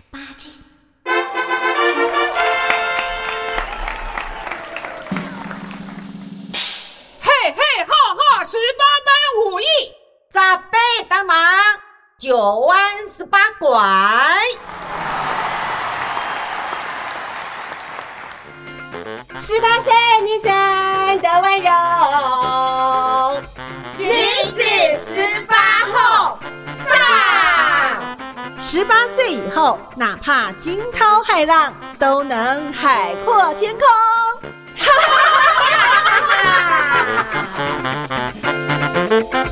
十八斤。嘿嘿哈哈，十八般武艺，扎背当忙，九弯十八拐。十八岁女生的温柔，女子十八后上。十八岁以后，哪怕惊涛骇浪，都能海阔天空。哈哈哈哈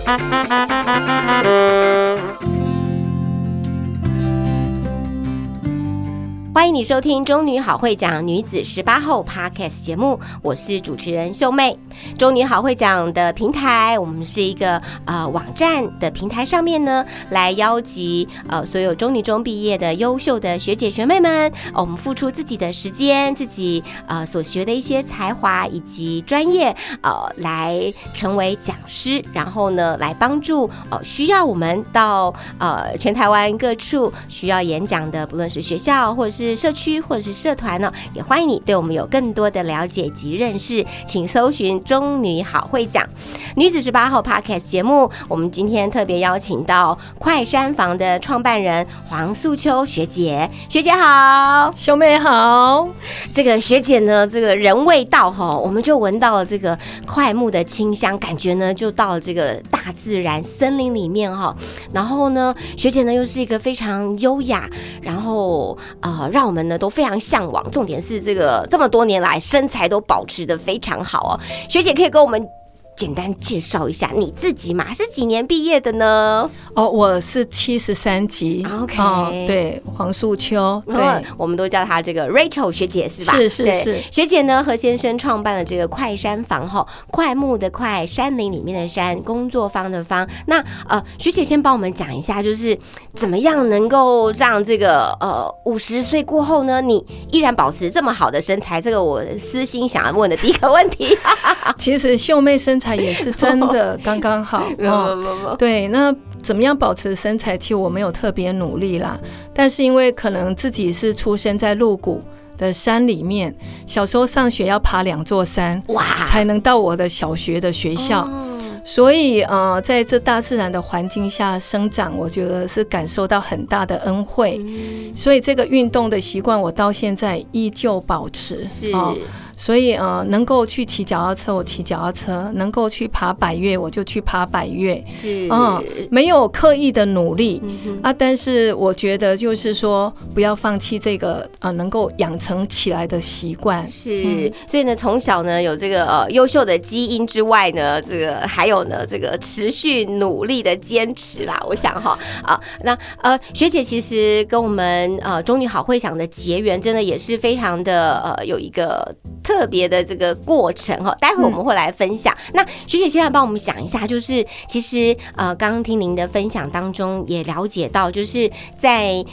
哈哈欢迎你收听《中女好会讲女子十八后》Podcast 节目，我是主持人秀妹。中女好会讲的平台，我们是一个呃网站的平台，上面呢来邀集呃所有中女中毕业的优秀的学姐学妹们，我们付出自己的时间，自己呃所学的一些才华以及专业，呃来成为讲师，然后呢来帮助呃需要我们到呃全台湾各处需要演讲的，不论是学校或者是社区或者是社团呢，也欢迎你对我们有更多的了解及认识，请搜寻“中女好会长”女子十八号 Podcast 节目。我们今天特别邀请到快山房的创办人黄素秋学姐，学姐好。兄妹好。这个学姐呢，这个人未到哈，我们就闻到了这个快木的清香，感觉呢就到了这个大自然森林里面哈。然后呢，学姐呢又是一个非常优雅，然后呃让让我们呢都非常向往。重点是这个这么多年来身材都保持的非常好哦。学姐可以跟我们简单介绍一下你自己嘛？是几年毕业的呢？哦，我是七十三级。OK 哦，对，黄素秋，对对，，我们都叫她这个 Rachel 学姐是吧？是是是学姐呢，何先生创办了这个快山房哈，快木的快，山林里面的山，工作坊的方。那呃，学姐先帮我们讲一下，就是怎么样能够让这个呃五十岁过后呢，你依然保持这么好的身材？这个我私心想要问的第一个问题。其实秀妹身材也是 真的刚刚好 哦。对，那怎么样保持身材？其实我没有特别努力啦，但是因为可能自己是出生在鹿谷的山里面，小时候上学要爬两座山哇，才能到我的小学的学校。哦所以，呃，在这大自然的环境下生长，我觉得是感受到很大的恩惠。所以，这个运动的习惯，我到现在依旧保持。是。哦所以，呃，能够去骑脚踏车，我骑脚踏车；能够去爬百越，我就去爬百越。是，嗯，没有刻意的努力、嗯啊，但是我觉得就是说，不要放弃这个呃能够养成起来的习惯。是，所以呢，从小呢有这个呃优秀的基因之外呢，这个还有呢这个持续努力的坚持啦。我想哈啊，那呃学姐其实跟我们呃中女好会想的结缘，真的也是非常的呃有一个特别的这个过程哈。待会我们会来分享。那学姐现在帮我们想一下，就是其实呃刚刚听您的分享当中也了解到，就是在。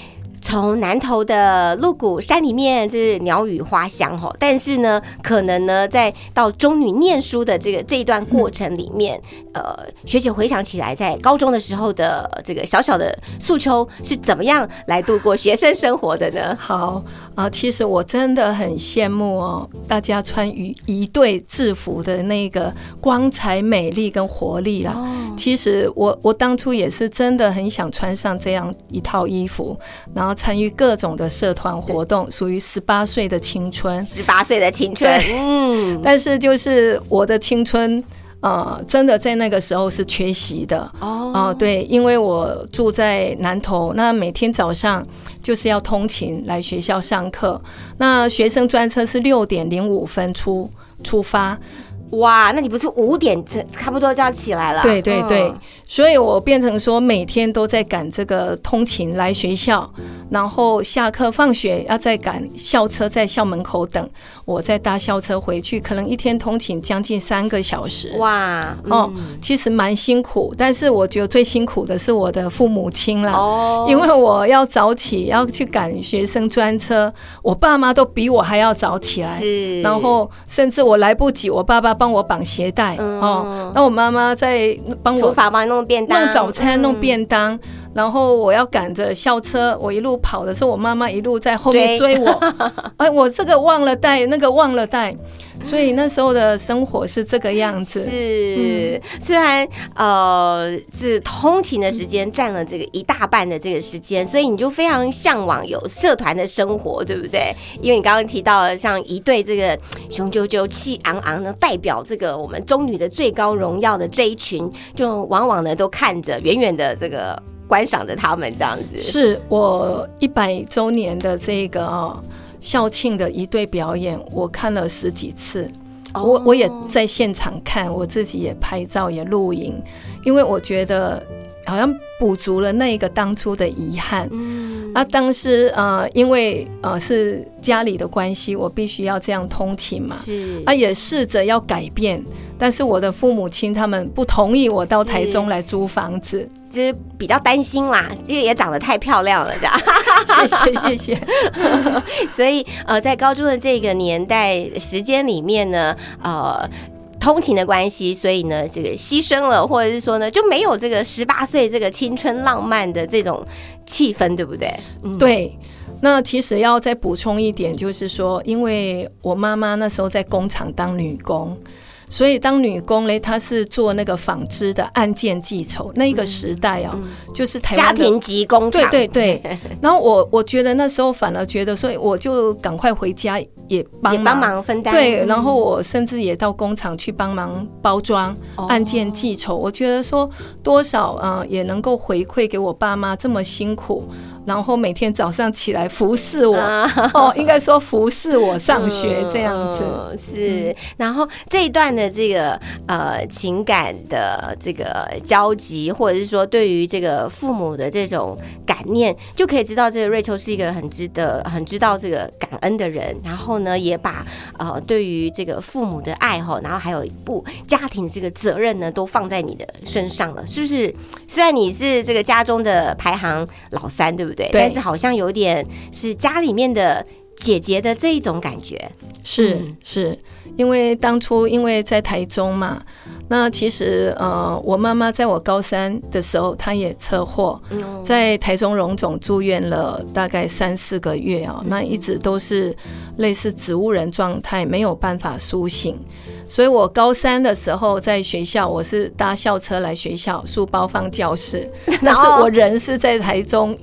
从南头的鹿谷山里面，这是鸟语花香哈，但是呢，可能呢，在到中女念书的这个这一段过程里面，呃，学姐回想起来，在高中的时候的这个小小的诉求是怎么样来度过学生生活的呢？好啊、其实我真的很羡慕哦，大家穿一一对制服的那个光彩、美丽跟活力啦。哦，其实我我当初也是真的很想穿上这样一套衣服，然后参与各种的社团活动，属于十八岁的青春。十八岁的青春，嗯，但是就是我的青春，呃，真的在那个时候是缺席的。哦哦、对，因为我住在南头，那每天早上就是要通勤来学校上课。那学生专车是六点零五分出出发，哇，那你不是五点这差不多就要起来了？对对对，嗯所以我变成说每天都在赶这个通勤来学校，然后下课放学要再赶校车在校门口等，我再搭校车回去，可能一天通勤将近三个小时。哇，哦嗯，其实蛮辛苦，但是我觉得最辛苦的是我的父母亲啦。哦因为我要早起，要去赶学生专车，我爸妈都比我还要早起来，是，然后甚至我来不及，我爸爸帮我绑鞋带、嗯。哦，那我妈妈在帮我厨房帮你弄便当，弄早餐、嗯弄便当，然后我要赶着校车，我一路跑的时候，我妈妈一路在后面追我。哎，我这个忘了带，那个忘了带，所以那时候的生活是这个样子。是，虽然呃是通勤的时间占了这个一大半的这个时间，所以你就非常向往有社团的生活，对不对？因为你刚刚提到了像一对这个雄赳赳、气昂昂的代表这个我们中女的最高荣耀的这一群，就往往呢都看着远远的这个观赏着他们这样子。是我一百周年的这个啊校庆的一对表演，我看了十几次。我我也在现场看，我自己也拍照也录影，因为我觉得好像补足了那个当初的遗憾。嗯，啊，当时呃，因为呃是家里的关系，我必须要这样通勤嘛。是，啊，也试着要改变，但是我的父母亲他们不同意我到台中来租房子。就是比较担心啦，因为也长得太漂亮了，这样。谢 谢谢谢。所以呃，在高中的这个年代时间里面呢，呃，通勤的关系，所以呢，这个牺牲了，或者是说呢，就没有这个十八岁这个青春浪漫的这种气氛，对不对？对。那其实要再补充一点，就是说，因为我妈妈那时候在工厂当女工。所以当女工嘞，她是做那个纺织的按件计酬，那一个时代哦，就是台家庭级工厂。对对对。然后我我觉得那时候反而觉得，所以我就赶快回家也帮帮忙分担。对，然后我甚至也到工厂去帮忙包装按件计酬。我觉得说多少啊，也能够回馈给我爸妈这么辛苦。然后每天早上起来服侍我，哦，应该说服侍我上学这样子是。然后这一段的这个呃情感的这个交集，或者是说对于这个父母的这种感念，就可以知道这个瑞秋是一个很值得、很知道这个感恩的人。然后呢，也把呃对于这个父母的爱哈，然后还有一部家庭这个责任呢，都放在你的身上了，是不是？虽然你是这个家中的排行老三，对不对？对，但是好像有点是家里面的姐姐的这一种感觉，是是，因为当初因为在台中嘛，那其实呃，我妈妈在我高三的时候，她也车祸，在台中荣总住院了大概三四个月啊，那一直都是类似植物人状态，没有办法苏醒，所以我高三的时候在学校，我是搭校车来学校，书包放教室，但是我人是在台中。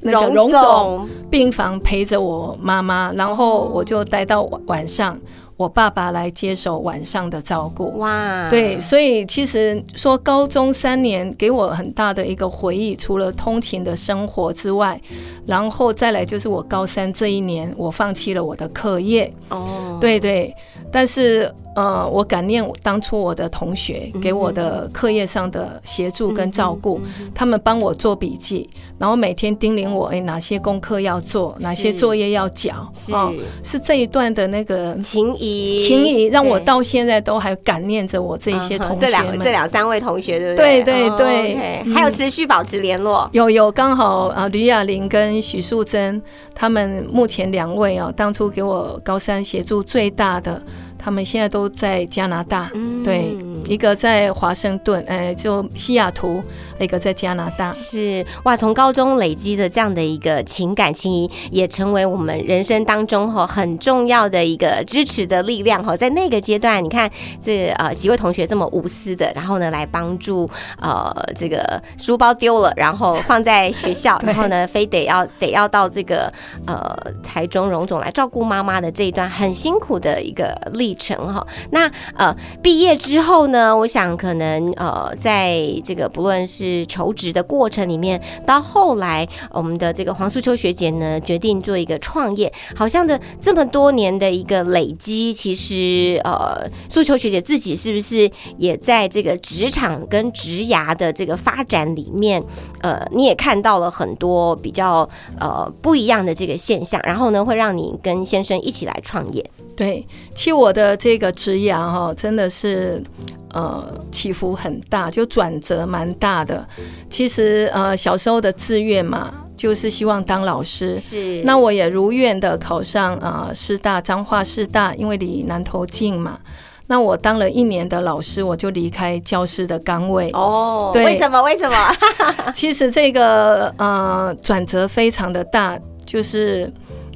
那个荣总病房陪着我妈妈，然后我就待到晚上。我爸爸来接手晚上的照顾，哇，对，所以其实说高中三年给我很大的一个回忆，除了通勤的生活之外，然后再来就是我高三这一年，我放弃了我的课业，哦，对对，但是呃，我感念我当初我的同学给我的课业上的协助跟照顾，他们帮我做笔记，然后每天叮咛我，哎，哪些功课要做，哪些作业要缴，哦，是这一段的那个情谊。情谊让我到现在都还感念着我这一些同学这两这两三位同学，对不对？对对对，还有持续保持联络。有有，刚好啊，吕雅玲跟许素贞他们目前两位啊，当初给我高三协助最大的。他们现在都在加拿大，对，一个在华盛顿，哎，就西雅图，一个在加拿大。是哇，从高中累积的这样的一个情感情谊，也成为我们人生当中哈很重要的一个支持的力量哈。在那个阶段，你看这呃几位同学这么无私的，然后呢来帮助呃 这个书包丢了，然后放在学校，然后呢非得要得要到这个呃台中荣总来照顾妈妈的这一段很辛苦的一个历。历程哈，那呃毕业之后呢，我想可能呃在这个不论是是求职的过程里面，到后来我们的这个黄素秋学姐呢决定做一个创业，好像的这么多年的一个累积，其实呃素秋学姐自己是不是也在这个职场跟职涯的这个发展里面，呃你也看到了很多比较呃不一样的这个现象，然后呢会让你跟先生一起来创业。对，其实我的这个职业哈，真的是呃起伏很大，就转折蛮大的。其实呃小时候的志愿嘛，就是希望当老师。是，那我也如愿的考上啊师大彰化师大，因为离南投近嘛。那我当了一年的老师，我就离开教师的岗位。哦，对为什么？为什么？其实这个呃转折非常的大，就是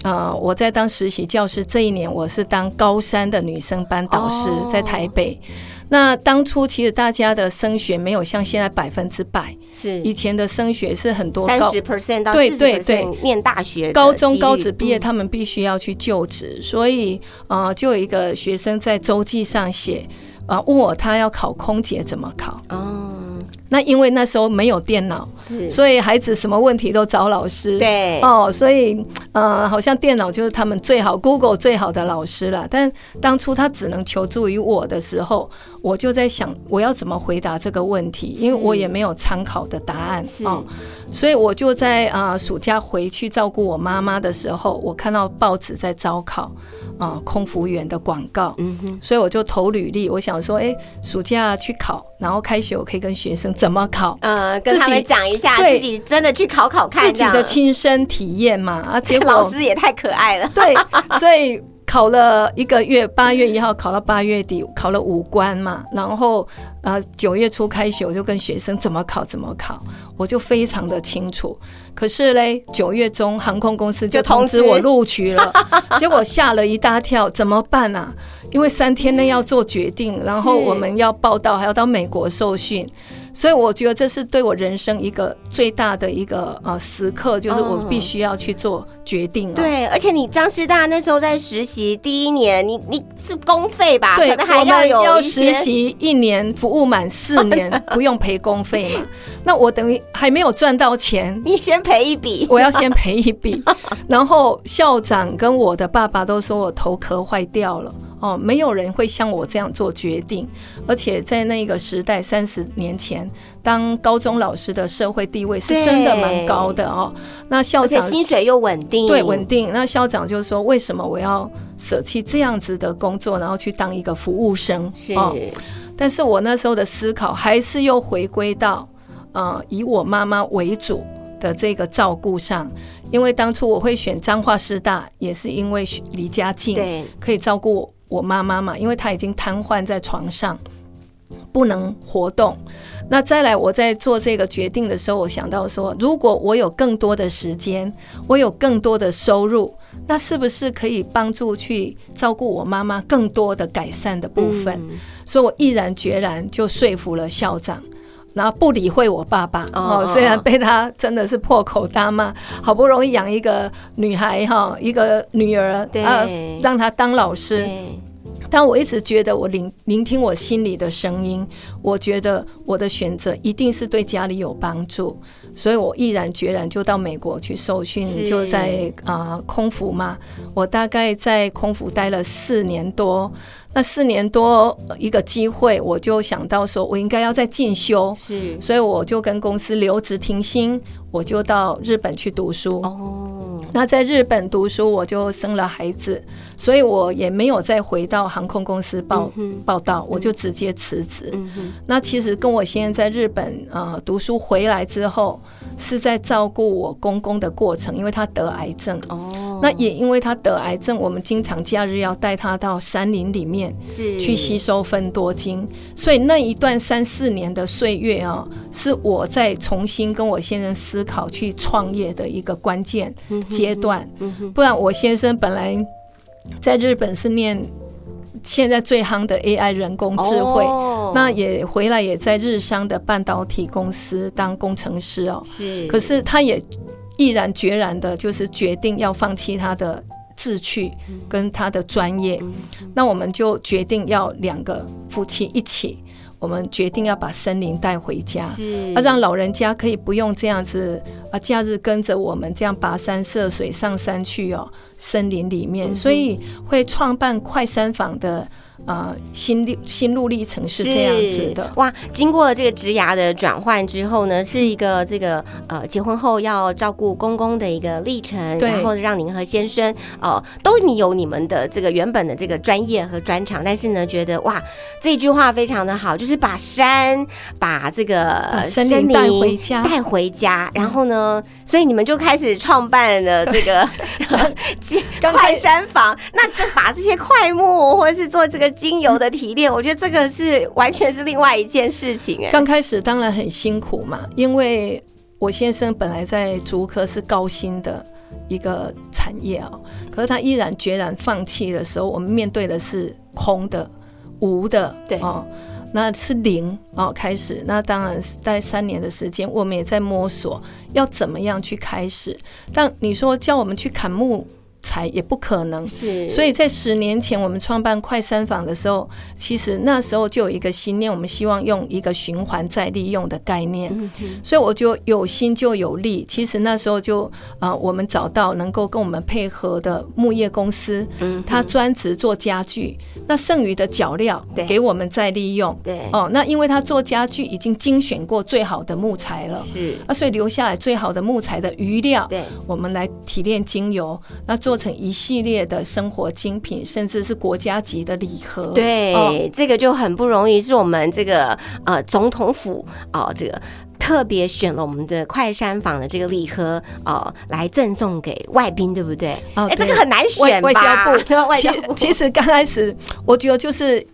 呃我在当实习教师这一年，我是当高三的女生班导师哦，在台北。那当初其实大家的升学没有像现在百分之百，是。以前的升学是很多高三十 percent 到对四十对对。percent 念大学高中高职毕业，嗯。他们必须要去就职，所以呃，就有一个学生在周记上写，呃，问我他要考空姐怎么考。哦，那因为那时候没有电脑，所以孩子什么问题都找老师。对，哦，所以呃，好像电脑就是他们最好，Google 最好的老师了。但当初他只能求助于我的时候，我就在想，我要怎么回答这个问题？因为我也没有参考的答案是哦，所以我就在呃暑假回去照顾我妈妈的时候，我看到报纸在招考啊、呃空服员的广告，嗯哼，所以我就投履历。我想说，哎，暑假去考，然后开学我可以跟学生怎么考。呃，跟他们讲一下，自己真的去考考看，自己的亲身体验嘛，啊，结果 老师也太可爱了，对，所以考了一个月，八月一号考到八月底，考了五关嘛，然后呃九月初开学，我就跟学生怎么考怎么考，我就非常的清楚。可是嘞，九月中航空公司就就通知我录取了，结果吓了一大跳，怎么办啊？因为三天内要做决定，然后我们要报道，还要到美国受训。所以我觉得这是对我人生一个最大的一个呃时刻，就是我哦必须要去做决定了。对，而且你张师大那时候在实习第一年，你你是公费吧？对，可能还要有要实习一年，服务满四年，不用赔公费嘛。那我等于还没有赚到钱，你先赔一笔，我要先赔一笔。然后校长跟我的爸爸都说我头壳坏掉了。哦，没有人会像我这样做决定，而且在那个时代，三十年前，当高中老师的社会地位是真的蛮高的哦。那校而且长薪水又稳定，对，稳定。那校长就说：“为什么我要舍弃这样子的工作，然后去当一个服务生？”哦。是，但是我那时候的思考还是又回归到，呃，以我妈妈为主的这个照顾上，因为当初我会选彰化师大，也是因为离家近，对，可以照顾我妈妈嘛，因为她已经瘫痪在床上，不能活动。那再来，我在做这个决定的时候，我想到说，如果我有更多的时间，我有更多的收入，那是不是可以帮助去照顾我妈妈更多的改善的部分？嗯所以我毅然决然就说服了校长。然后不理会我爸爸哦哦，虽然被他真的是破口大骂，好不容易养一个女孩哈，一个女儿对。啊，让她当老师，对，但我一直觉得我聆聆听我心里的声音，我觉得我的选择一定是对家里有帮助，所以我毅然决然就到美国去受训，就在啊、呃空服嘛，我大概在空服待了四年多。那四年多呃一个机会，我就想到说，我应该要再进修，是。所以我就跟公司留职停薪，我就到日本去读书。哦，那在日本读书，我就生了孩子，所以我也没有再回到航空公司报、嗯报道，我就直接辞职。嗯，那其实跟我先在在日本呃读书回来之后，是在照顾我公公的过程，因为他得癌症。哦，那也因为他得癌症，我们经常假日要带他到山林里面是去吸收分多精，所以那一段三四年的岁月啊，是我在重新跟我先生思考去创业的一个关键阶段。不然我先生本来在日本是念现在最夯的 AI 人工智慧。哦那也回来，也在日商的半导体公司当工程师哦。是，可是他也毅然决然的，就是决定要放弃他的志趣跟他的专业。那我们就决定要两个夫妻一起，我们决定要把森林带回家。是啊，让老人家可以不用这样子啊，假日跟着我们这样跋山涉水上山去哦，森林里面，所以会创办快山坊的呃心路心路历程是这样子的。哇！经过了这个职涯的转换之后呢，是一个这个呃结婚后要照顾公公的一个历程，然后让您和先生哦、都你有你们的这个原本的这个专业和专长，但是呢，觉得哇这句话非常的好，就是把山把这个呃森林带回家。带回家，然后呢，所以你们就开始创办了这个 刚 快开山房。那这把这些快木或者是做这个个精油的提炼，我觉得这个是完全是另外一件事情哎。刚开始当然很辛苦嘛，因为我先生本来在竹科是高薪的一个产业啊，可是他毅然决然放弃的时候，我们面对的是空的、无的，对哦。那是零哦，开始。那当然，在三年的时间，我们也在摸索要怎么样去开始。但你说叫我们去砍木。才也不可能，是，所以在十年前我们创办快三坊的时候，其实那时候就有一个心念，我们希望用一个循环再利用的概念，所以我就有心就有力。其实那时候就啊，我们找到能够跟我们配合的木业公司，嗯，他专职做家具，那剩余的脚料给我们再利用，对，哦，那因为他做家具已经精选过最好的木材了，是，啊，所以留下来最好的木材的余料，对，我们来提炼精油，那做。做成一系列的生活精品，甚至是国家级的礼盒。对，这个就很不容易，是我们这个呃总统府哦，这个特别选了我们的快山坊的这个礼盒哦，来赠送给外宾，对不对？哎，这个很难选吧？外交部，外交部。其实刚开始，我觉得就是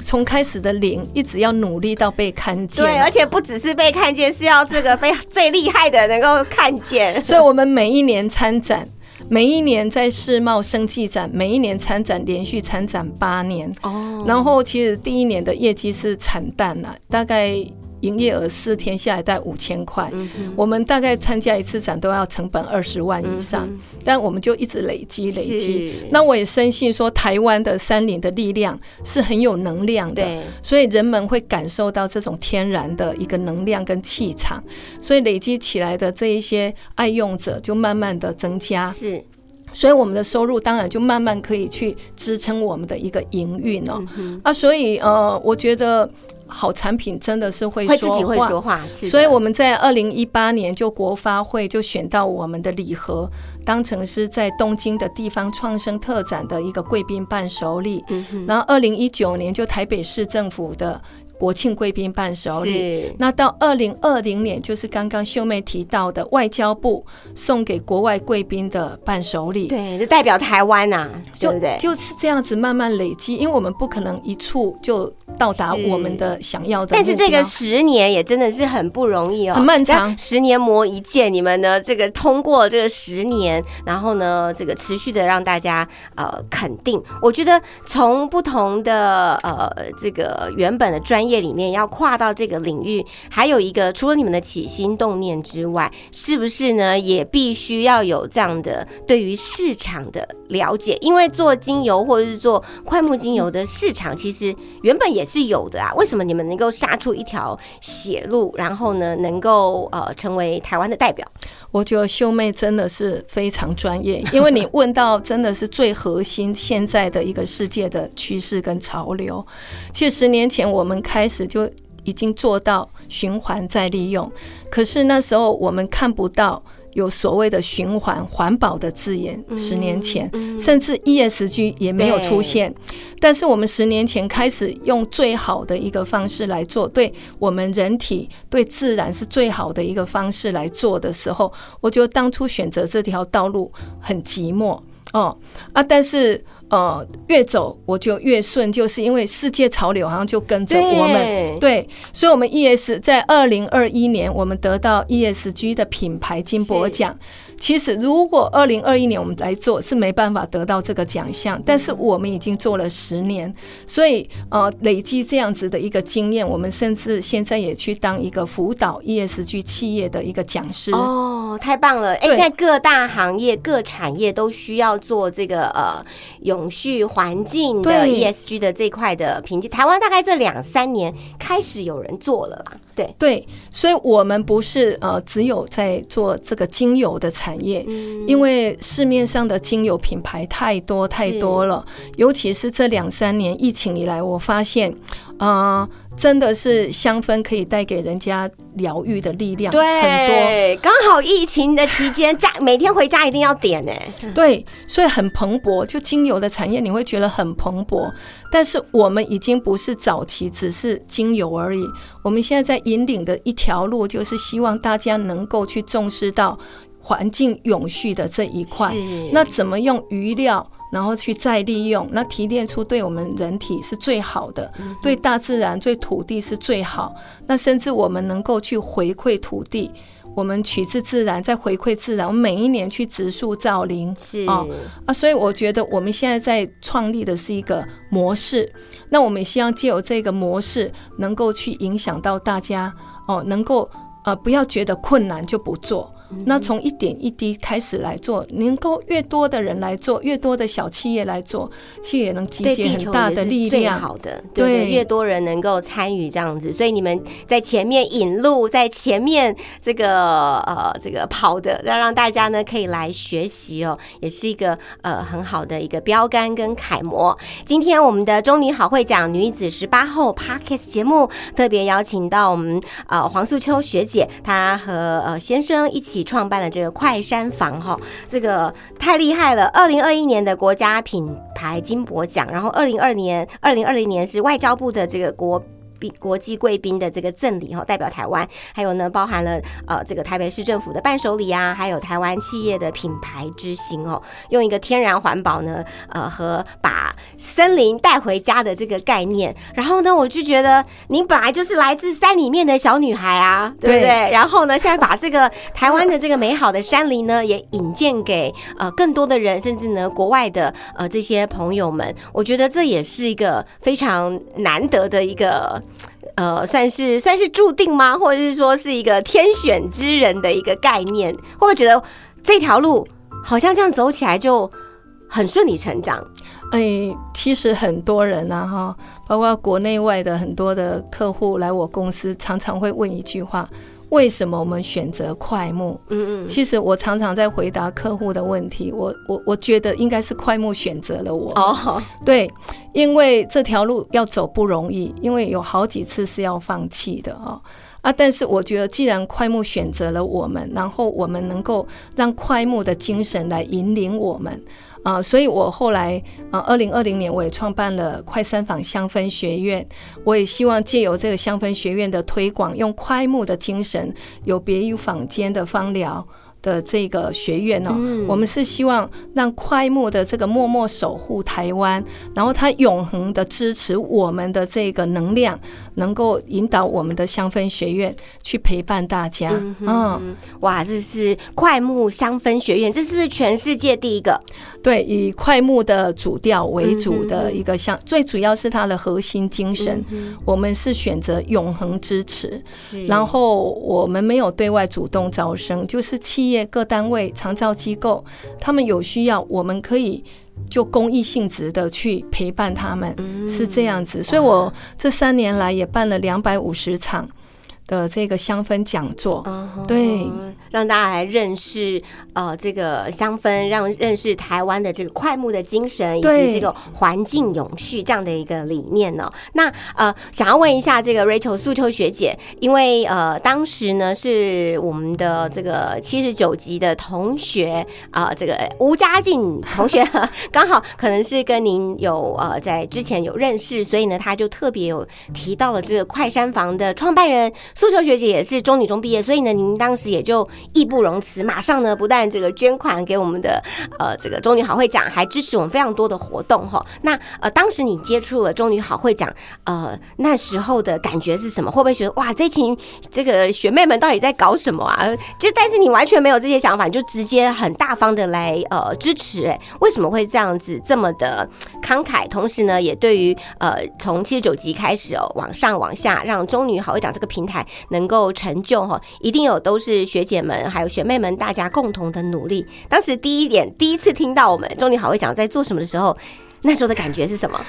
从开始的零，一直要努力到被看见。对，而且不只是被看见，是要这个被 最厉害的能够看见。所以我们每一年参展。每一年在世贸生技展，每一年参展，连续参展八年。哦，然后其实第一年的业绩是惨淡了，大概。营业额四天下来带五千块，我们大概参加一次展都要成本二十万以上，但我们就一直累积累积。那我也深信说，台湾的山林的力量是很有能量的，所以人们会感受到这种天然的一个能量跟气场，所以累积起来的这一些爱用者就慢慢的增加。是，所以我们的收入当然就慢慢可以去支撑我们的一个营运哦。啊，所以呃，我觉得。好产品真的是会说话，所以我们在二零一八年就国发会就选到我们的礼盒，当成是在东京的地方创生特展的一个贵宾伴手礼。然后二零一九年就台北市政府的。国庆贵宾伴手礼，那到二零二零年就是刚刚秀妹提到的外交部送给国外贵宾的伴手礼，对，就代表台湾呐，对不对？就是这样子慢慢累积，因为我们不可能一处就到达我们的想要的。但是这个十年也真的是很不容易哦，很漫长。十年磨一剑，你们呢？这个通过这个十年，然后呢，这个持续的让大家呃肯定。我觉得从不同的呃这个原本的专业业里面要跨到这个领域，还有一个除了你们的起心动念之外，是不是呢？也必须要有这样的对于市场的了解，因为做精油或者是做快木精油的市场，其实原本也是有的啊。为什么你们能够杀出一条血路，然后呢，能够呃成为台湾的代表？我觉得秀妹真的是非常专业，因为你问到真的是最核心现在的一个世界的趋势跟潮流。其实十年前我们开始就已经做到循环再利用，可是那时候我们看不到。有所谓的循环环保的字眼，十年前甚至 ESG 也没有出现，但是我们十年前开始用最好的一个方式来做，对我们人体对自然是最好的一个方式来做的时候，我觉得当初选择这条道路很寂寞哦啊，但是。呃，越走我就越顺，就是因为世界潮流好像就跟着我们，对，所以，我们 ES 在二零二一年，我们得到 ESG 的品牌金箔奖。其实，如果二零二一年我们来做，是没办法得到这个奖项。但是我们已经做了十年，所以呃，累积这样子的一个经验，我们甚至现在也去当一个辅导 ESG 企业的一个讲师。哦，太棒了！哎，现在各大行业、各产业都需要做这个呃永续环境的 ESG 的这块的评级。台湾大概这两三年开始有人做了啦。对对，所以我们不是呃只有在做这个精油的产业，因为市面上的精油品牌太多太多了，尤其是这两三年疫情以来，我发现啊。真的是香氛可以带给人家疗愈的力量，对，刚好疫情的期间，家每天回家一定要点呢。对，所以很蓬勃，就精油的产业你会觉得很蓬勃。但是我们已经不是早期只是精油而已，我们现在在引领的一条路，就是希望大家能够去重视到环境永续的这一块。那怎么用余料？然后去再利用，那提炼出对我们人体是最好的，对大自然、对土地是最好。那甚至我们能够去回馈土地。我们取自自然，再回馈自然。我们每一年去植树造林，是啊啊，所以我觉得我们现在在创立的是一个模式。那我们希望借由这个模式，能够去影响到大家哦，能够呃不要觉得困难就不做。那从一点一滴开始来做，能够越多的人来做，越多的小企业来做，其实也能集结很大的力量。好的，对，越多人能够参与这样子，所以你们在前面引路，在前面这个呃这个跑的，要让大家呢可以来学习哦，也是一个呃很好的一个标杆跟楷模。今天我们的中女好会讲女子十八后 Parkes 节目特别邀请到我们呃黄素秋学姐，她和呃先生一起。创办了这个快山房哈，这个太厉害了！二零二一年的国家品牌金箔奖，然后二零二年、二零二零年是外交部的这个国。国际贵宾的这个赠礼哈，代表台湾，还有呢，包含了呃这个台北市政府的伴手礼啊，还有台湾企业的品牌之星哦，用一个天然环保呢，呃和把森林带回家的这个概念，然后呢，我就觉得您本来就是来自山里面的小女孩啊，对不对？然后呢，现在把这个台湾的这个美好的山林呢，也引荐给呃更多的人，甚至呢国外的呃这些朋友们，我觉得这也是一个非常难得的一个。呃，算是算是注定吗？或者是说是一个天选之人的一个概念？会不会觉得这条路好像这样走起来就很顺理成章？哎，其实很多人啊，哈，包括国内外的很多的客户来我公司，常常会问一句话。为什么我们选择快木？嗯嗯，其实我常常在回答客户的问题，我我我觉得应该是快木选择了我。哦，对，因为这条路要走不容易，因为有好几次是要放弃的哦啊！但是我觉得，既然快木选择了我们，然后我们能够让快木的精神来引领我们。啊，所以我后来啊，二零二零年我也创办了快三坊香氛学院，我也希望借由这个香氛学院的推广，用快木的精神，有别于坊间的芳疗。的这个学院哦，我们是希望让快木的这个默默守护台湾，然后它永恒的支持我们的这个能量，能够引导我们的香氛学院去陪伴大家。嗯，哇，这是快木香氛学院，这是不是全世界第一个？对，以快木的主调为主的一个香，最主要是它的核心精神，我们是选择永恒支持，然后我们没有对外主动招生，就是企。业各单位、长照机构，他们有需要，我们可以就公益性质的去陪伴他们，是这样子。所以我这三年来也办了两百五十场。的这个香氛讲座，对，让大家来认识呃这个香氛，让认识台湾的这个快木的精神，以及这个环境永续这样的一个理念呢。那呃，想要问一下这个 Rachel 素秋学姐，因为呃当时呢是我们的这个七十九级的同学啊，这个吴家静同学 刚好可能是跟您有呃在之前有认识，所以呢他就特别有提到了这个快山房的创办人。素秋学姐也是中女中毕业，所以呢，您当时也就义不容辞，马上呢不但这个捐款给我们的呃这个中女好会长，还支持我们非常多的活动哈。那呃当时你接触了中女好会长，呃那时候的感觉是什么？会不会觉得哇这群这个学妹们到底在搞什么啊？就但是你完全没有这些想法，你就直接很大方的来呃支持，为什么会这样子这么的慷慨？同时呢，也对于呃从七十九集开始哦往上往下，让中女好会长这个平台。能够成就哈，一定有都是学姐们还有学妹们大家共同的努力。当时第一点，第一次听到我们中女好会讲在做什么的时候，那时候的感觉是什么？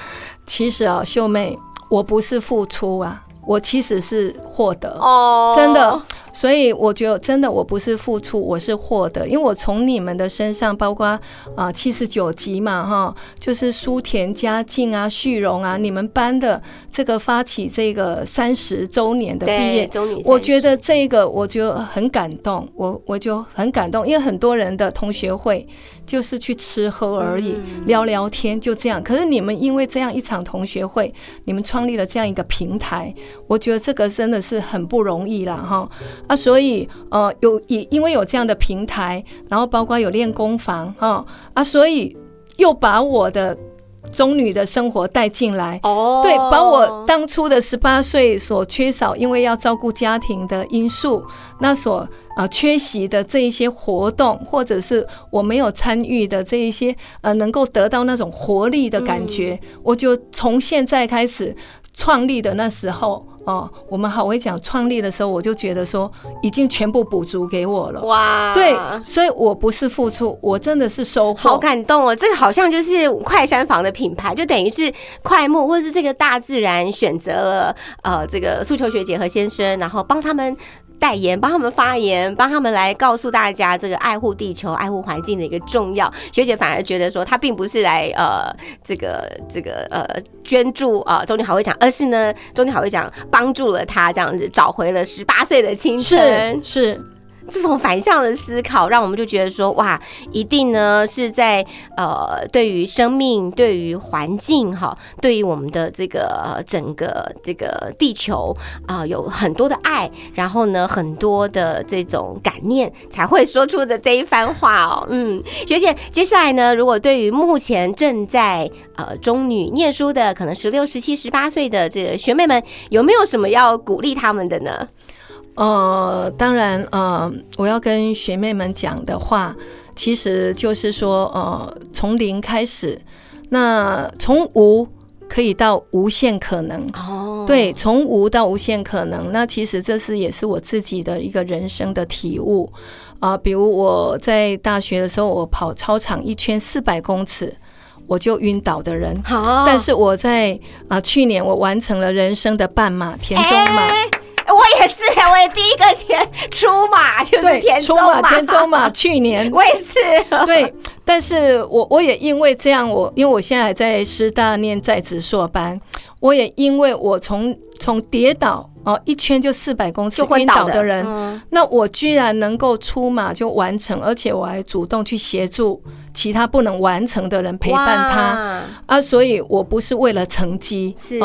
其实啊，秀妹，我不是付出啊，我其实是获得哦，真的。所以我觉得真的我不是付出，我是获得，因为我从你们的身上，包括啊七十九集嘛哈，就是书田嘉靖啊、旭荣啊，你们班的这个发起这个三十周年的毕业，我觉得这个我就很感动，我我就很感动，因为很多人的同学会就是去吃喝而已，聊聊天就这样。可是你们因为这样一场同学会，你们创立了这样一个平台，我觉得这个真的是很不容易了哈。啊，所以呃，有也因为有这样的平台，然后包括有练功房哈啊，所以又把我的。中女的生活带进来，哦，对，把我当初的十八岁所缺少，因为要照顾家庭的因素，那所啊缺席的这一些活动，或者是我没有参与的这一些，呃，能够得到那种活力的感觉，我就从现在开始创立的那时候。哦，我们好会讲创立的时候，我就觉得说已经全部补足给我了。哇，对，所以我不是付出，我真的是收获。好感动哦，这个好像就是快山房的品牌，就等于是快木或者是这个大自然选择了呃这个诉求学姐和先生，然后帮他们。代言，帮他们发言，帮他们来告诉大家这个爱护地球、爱护环境的一个重要。学姐反而觉得说，她并不是来呃这个这个呃捐助啊，中年好会长，而是呢，中年好会长帮助了她这样子找回了十八岁的青春，是。这种反向的思考，让我们就觉得说，哇，一定呢是在呃，对于生命、对于环境，哈，对于我们的这个整个这个地球啊，有很多的爱，然后呢，很多的这种感念，才会说出的这一番话哦。嗯，学姐，接下来呢，如果对于目前正在呃中女念书的，可能十六、十七、十八岁的这个学妹们，有没有什么要鼓励他们的呢？呃，当然，呃，我要跟学妹们讲的话，其实就是说，呃，从零开始，那从无可以到无限可能。哦，对，从无到无限可能，那其实这是也是我自己的一个人生的体悟啊。比如我在大学的时候，我跑操场一圈四百公尺，我就晕倒的人。好，但是我在啊去年我完成了人生的半马田中马。我也是，我也第一个填出马就是田中马，田中马。去年 我也是，对，但是我我也因为这样，我因为我现在还在师大念在职硕班，我也因为我从从跌倒哦一圈就四百公尺晕倒的人，那我居然能够出马就完成，而且我还主动去协助。其他不能完成的人陪伴他。啊，所以我不是为了成绩，是，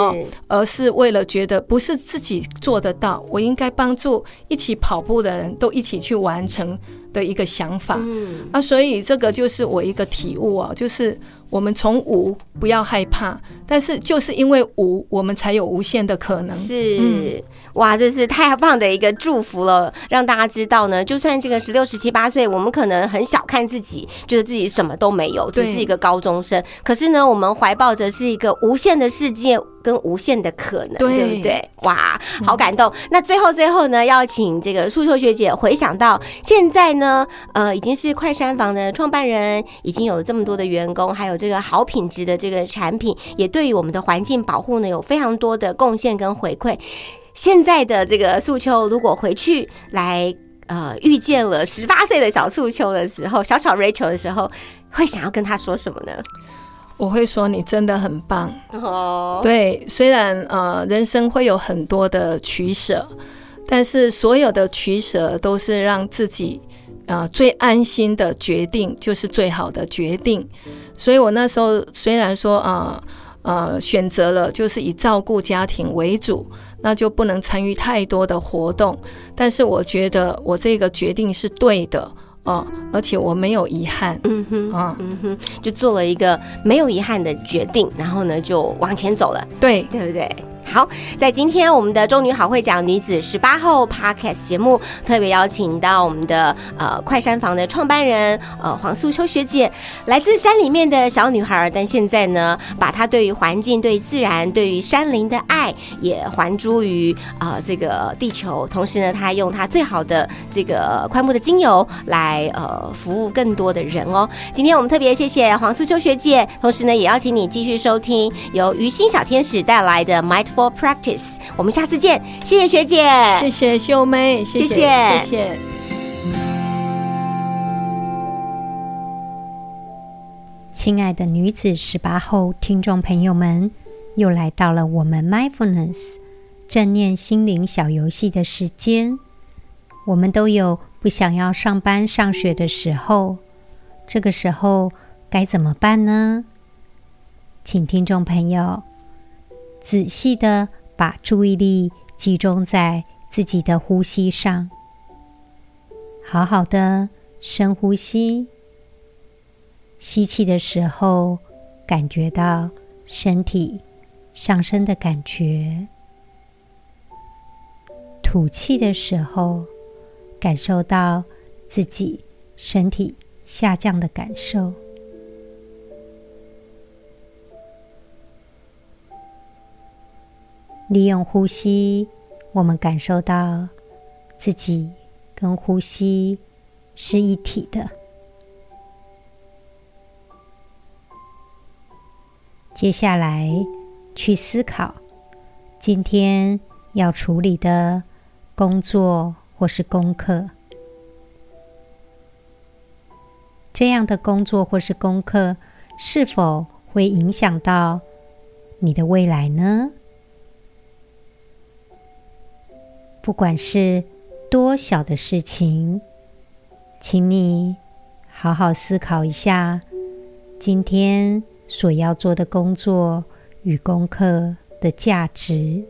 而是为了觉得不是自己做得到，我应该帮助一起跑步的人都一起去完成的一个想法。嗯，啊，所以这个就是我一个体悟哦，就是我们从无不要害怕，但是就是因为无，我们才有无限的可能。是。哇，这是太棒的一个祝福了，让大家知道呢。就算这个十六、十七八岁，我们可能很小看自己，觉得自己什么都没有，只是一个高中生。可是呢，我们怀抱着是一个无限的世界跟无限的可能，对不对？哇，好感动。那最后最后呢，要请这个素秀学姐回想到现在呢，呃，已经是快山房的创办人，已经有这么多的员工，还有这个好品质的这个产品，也对于我们的环境保护呢有非常多的贡献跟回馈。现在的这个素秋，如果回去来呃遇见了十八岁的小素秋的时候，小小 Rachel 的时候，会想要跟他说什么呢？我会说你真的很棒哦。对，虽然呃人生会有很多的取舍，但是所有的取舍都是让自己呃最安心的决定，就是最好的决定。所以我那时候虽然说啊。呃，选择了就是以照顾家庭为主，那就不能参与太多的活动。但是我觉得我这个决定是对的哦，而且我没有遗憾。嗯哼，啊，嗯哼，就做了一个没有遗憾的决定，然后呢就往前走了。对，对不对？好，在今天我们的中女好会讲女子十八号 podcast 节目，特别邀请到我们的呃快山房的创办人呃黄素秋学姐，来自山里面的小女孩，但现在呢，把她对于环境、对自然、对于山林的爱也还诸于呃这个地球，同时呢，她用她最好的这个快木的精油来呃服务更多的人哦。今天我们特别谢谢黄素秋学姐，同时呢，也邀请你继续收听由于心小天使带来的 Might。For practice，我们下次见。谢谢学姐，谢谢秀妹，谢谢谢谢。亲爱的女子十八后听众朋友们，又来到了我们 mindfulness 正念心灵小游戏的时间。我们都有不想要上班上学的时候，这个时候该怎么办呢？请听众朋友。仔细的把注意力集中在自己的呼吸上，好好的深呼吸，吸气的时候，感觉到身体上升的感觉；吐气的时候，感受到自己身体下降的感受。利用呼吸，我们感受到自己跟呼吸是一体的。接下来去思考今天要处理的工作或是功课，这样的工作或是功课是否会影响到你的未来呢？不管是多小的事情，请你好好思考一下，今天所要做的工作与功课的价值。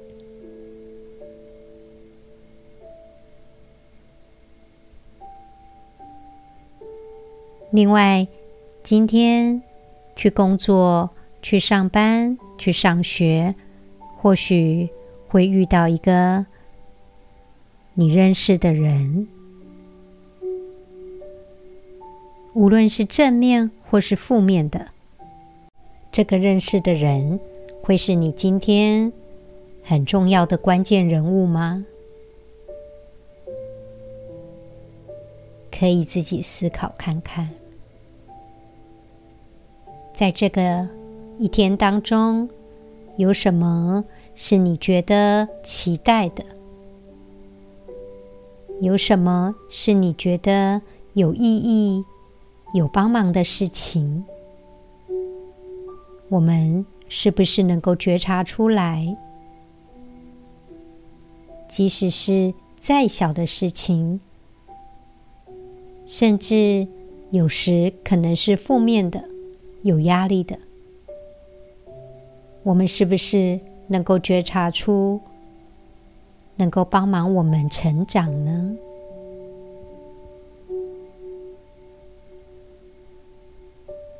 另外，今天去工作、去上班、去上学，或许会遇到一个。你认识的人，无论是正面或是负面的，这个认识的人会是你今天很重要的关键人物吗？可以自己思考看看，在这个一天当中，有什么是你觉得期待的？有什么是你觉得有意义、有帮忙的事情？我们是不是能够觉察出来？即使是再小的事情，甚至有时可能是负面的、有压力的，我们是不是能够觉察出？能够帮忙我们成长呢？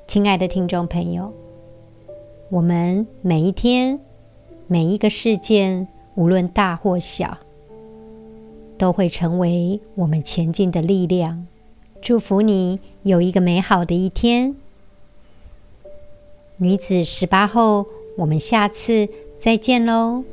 亲爱的听众朋友，我们每一天、每一个事件，无论大或小，都会成为我们前进的力量。祝福你有一个美好的一天。女子十八后，我们下次再见喽。